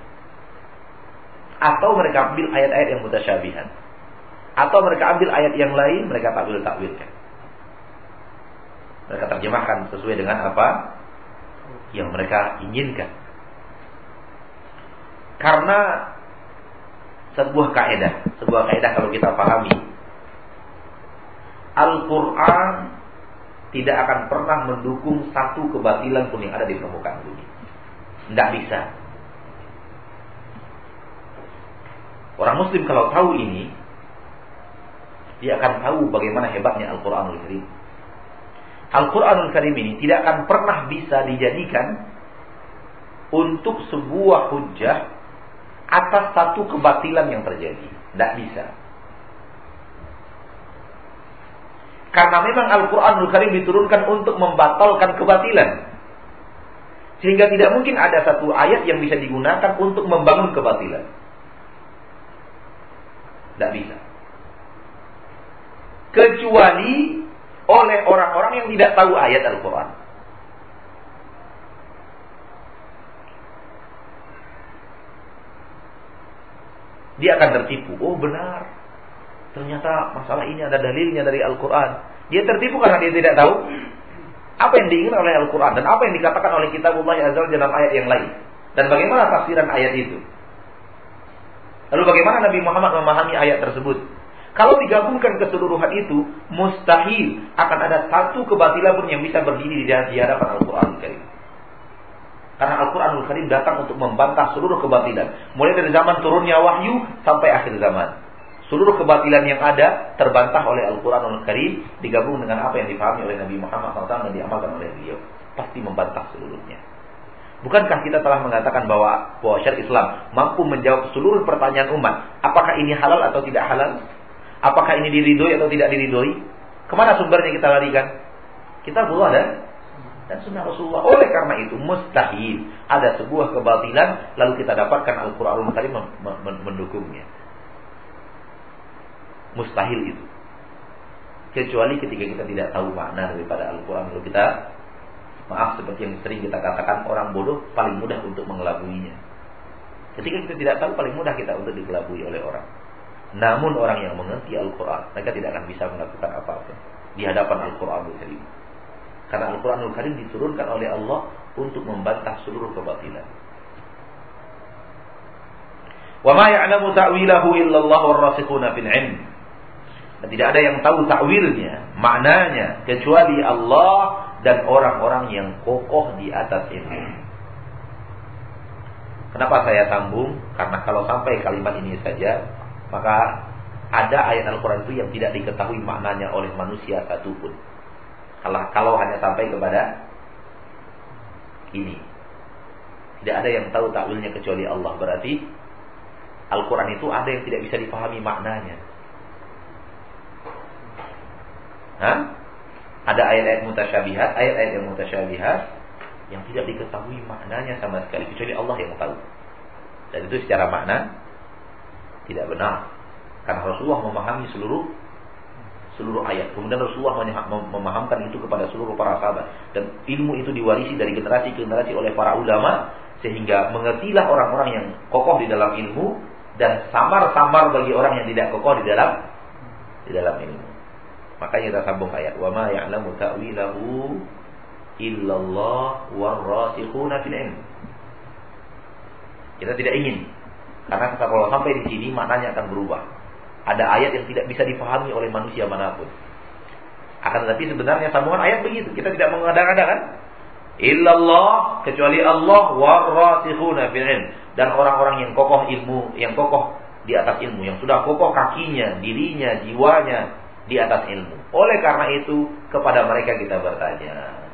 atau mereka ambil ayat-ayat yang mutasyabihan atau mereka ambil ayat yang lain mereka takwil takwilkan mereka terjemahkan sesuai dengan apa yang mereka inginkan karena sebuah kaidah sebuah kaidah kalau kita pahami Al-Quran tidak akan pernah mendukung satu kebatilan pun yang ada di permukaan bumi. Tidak bisa. Orang muslim kalau tahu ini, dia akan tahu bagaimana hebatnya Al-Quranul Karim. Al-Quranul Karim ini tidak akan pernah bisa dijadikan untuk sebuah hujah atas satu kebatilan yang terjadi. Tidak bisa. Karena memang Al-Quranul Karim diturunkan untuk membatalkan kebatilan. Sehingga tidak mungkin ada satu ayat yang bisa digunakan untuk membangun kebatilan. Tidak bisa. Kecuali oleh orang-orang yang tidak tahu ayat Al-Quran. Dia akan tertipu. Oh benar. Ternyata masalah ini ada dalilnya dari Al-Quran. Dia tertipu karena dia tidak tahu apa yang diinginkan oleh Al-Quran dan apa yang dikatakan oleh kitabullah azza dalam ayat yang lain. Dan bagaimana tafsiran ayat itu. Lalu bagaimana Nabi Muhammad memahami ayat tersebut? Kalau digabungkan keseluruhan itu, mustahil akan ada satu kebatilan pun yang bisa berdiri di hadapan Al-Quran. Karena Al-Quranul Karim datang untuk membantah seluruh kebatilan. Mulai dari zaman turunnya wahyu sampai akhir zaman. Seluruh kebatilan yang ada terbantah oleh Al-Quranul Karim digabung dengan apa yang dipahami oleh Nabi Muhammad SAW dan diamalkan oleh beliau. Pasti membantah seluruhnya. Bukankah kita telah mengatakan bahwa bahwa syariat Islam mampu menjawab seluruh pertanyaan umat, apakah ini halal atau tidak halal? Apakah ini diridhoi atau tidak diridhoi? Ke mana sumbernya kita larikan? Kita Allah dan dan sunnah Rasulullah. Oleh karena itu mustahil ada sebuah kebatilan lalu kita dapatkan Al-Qur'anul Karim mendukungnya. Mustahil itu. Kecuali ketika kita tidak tahu makna daripada Al-Quran Lalu kita Maaf seperti yang sering kita katakan Orang bodoh paling mudah untuk mengelabuinya Ketika kita tidak tahu paling mudah kita untuk dikelabui oleh orang Namun orang yang mengerti Al-Quran Mereka tidak akan bisa melakukan apa-apa Di hadapan Al-Quranul Karim karena Al-Quranul Karim diturunkan oleh Allah untuk membantah seluruh kebatilan. Wa ma ya'lamu ta'wilahu illallah war-rasikhuna fil 'ilm. Dan tidak ada yang tahu takwilnya, maknanya kecuali Allah dan orang-orang yang kokoh di atas ini. Kenapa saya sambung? Karena kalau sampai kalimat ini saja, maka ada ayat Al-Quran itu yang tidak diketahui maknanya oleh manusia satupun. Kalau kalau hanya sampai kepada ini. Tidak ada yang tahu takwilnya kecuali Allah. Berarti Al-Quran itu ada yang tidak bisa dipahami maknanya. Hah? Ada ayat-ayat mutasyabihat, ayat-ayat yang mutasyabihat yang tidak diketahui maknanya sama sekali kecuali Allah yang tahu. Dan itu secara makna tidak benar. Karena Rasulullah memahami seluruh seluruh ayat. Kemudian Rasulullah memahamkan itu kepada seluruh para sahabat dan ilmu itu diwarisi dari generasi ke generasi oleh para ulama sehingga mengertilah orang-orang yang kokoh di dalam ilmu dan samar-samar bagi orang yang tidak kokoh di dalam di dalam ilmu. Makanya kita sambung ayat wa ma ya'lamu ta'wilahu illallah warasikhuna fil ilm. Kita tidak ingin karena kalau sampai di sini maknanya akan berubah. Ada ayat yang tidak bisa dipahami oleh manusia mana pun. Akan tetapi sebenarnya sambungan ayat begitu. Kita tidak mengada-ngada kan? Illallah kecuali Allah warasikhuna fil dan orang-orang yang kokoh ilmu, yang kokoh di atas ilmu, yang sudah kokoh kakinya, dirinya, jiwanya di atas ilmu. Oleh karena itu kepada mereka kita bertanya.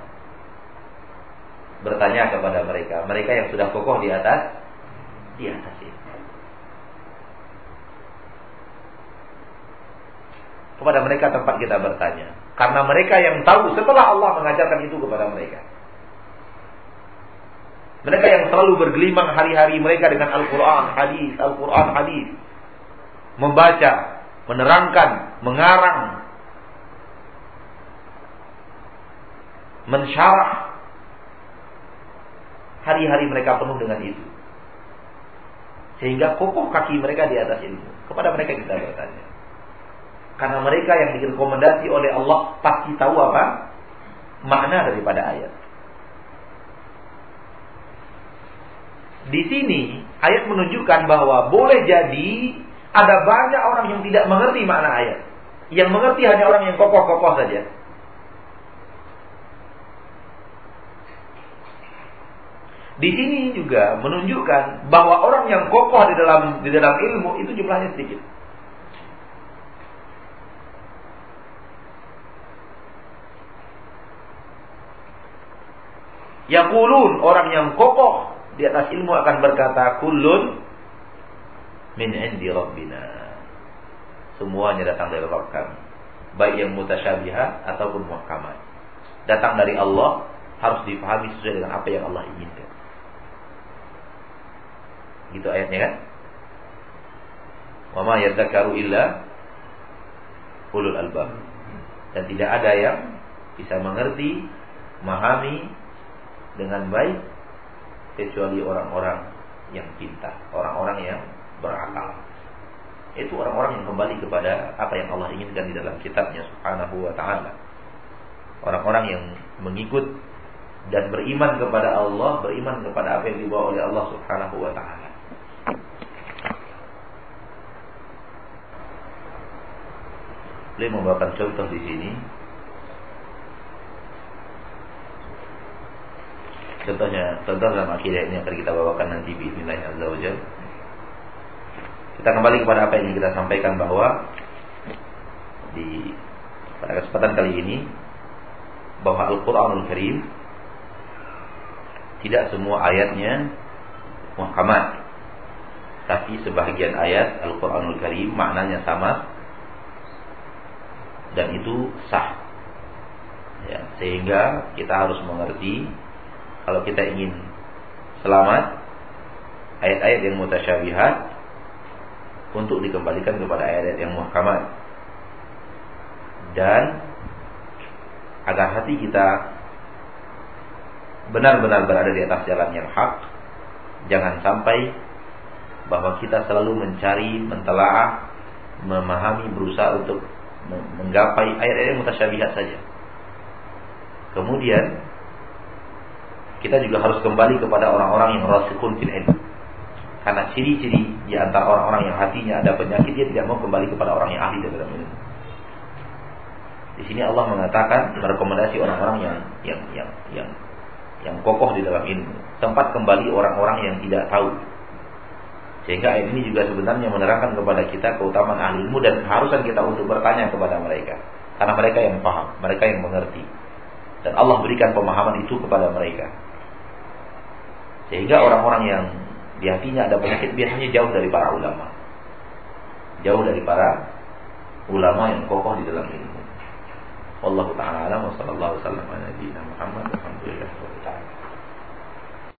Bertanya kepada mereka, mereka yang sudah kokoh di atas di atas ilmu. Kepada mereka tempat kita bertanya. Karena mereka yang tahu setelah Allah mengajarkan itu kepada mereka. Mereka yang selalu bergelimang hari-hari mereka dengan Al-Quran, hadis, Al-Quran, hadis. Membaca, menerangkan, mengarang. Mensyarah. Hari-hari mereka penuh dengan itu. Sehingga kokoh kaki mereka di atas ilmu. Kepada mereka kita bertanya. Karena mereka yang direkomendasi oleh Allah pasti tahu apa makna daripada ayat. Di sini ayat menunjukkan bahwa boleh jadi ada banyak orang yang tidak mengerti makna ayat. Yang mengerti hanya orang yang kokoh-kokoh saja. Di sini juga menunjukkan bahwa orang yang kokoh di dalam di dalam ilmu itu jumlahnya sedikit. Yaqulun orang yang kokoh di atas ilmu akan berkata kullun min indi rabbina. Semuanya datang dari Rabb kami. Baik yang mutasyabihat ataupun muhkamat. Datang dari Allah harus dipahami sesuai dengan apa yang Allah inginkan. Gitu ayatnya kan? Wa ma yadzakaru illa ulul albab. Dan tidak ada yang bisa mengerti, memahami dengan baik kecuali orang-orang yang pintar, orang-orang yang berakal. Itu orang-orang yang kembali kepada apa yang Allah inginkan di dalam kitabnya subhanahu wa ta'ala. Orang-orang yang mengikut dan beriman kepada Allah, beriman kepada apa yang dibawa oleh Allah subhanahu wa ta'ala. Beliau membawakan contoh di sini. Contohnya, contoh dalam akidah ini akan kita bawakan nanti Bismillahirrahmanirrahim. Kita kembali kepada apa yang kita sampaikan bahwa di pada kesempatan kali ini bahwa Al-Qur'anul Karim tidak semua ayatnya muhkamat tapi sebahagian ayat Al-Qur'anul Karim maknanya sama dan itu sah. Ya, sehingga kita harus mengerti kalau kita ingin selamat ayat-ayat yang mutasyabihat untuk dikembalikan kepada ayat-ayat yang muhkamat dan agar hati kita benar-benar berada di atas jalan yang hak jangan sampai bahwa kita selalu mencari mentelaah memahami berusaha untuk menggapai ayat-ayat mutasyabihat saja. Kemudian kita juga harus kembali kepada orang-orang yang rasikhun fil ilm. Karena ciri-ciri di antara orang-orang yang hatinya ada penyakit dia tidak mau kembali kepada orang yang ahli dalam ilmu. Di sini Allah mengatakan merekomendasi orang-orang yang yang yang yang yang kokoh di dalam ilmu. Tempat kembali orang-orang yang tidak tahu sehingga ayat ini juga sebenarnya menerangkan kepada kita keutamaan ahli ilmu dan keharusan kita untuk bertanya kepada mereka. Karena mereka yang paham, mereka yang mengerti. Dan Allah berikan pemahaman itu kepada mereka. Sehingga orang-orang yang di hatinya ada penyakit biasanya jauh dari para ulama. Jauh dari para ulama yang kokoh di dalam ilmu. Wallahu ta'ala wa sallallahu wasallam ala Muhammad. Alhamdulillah.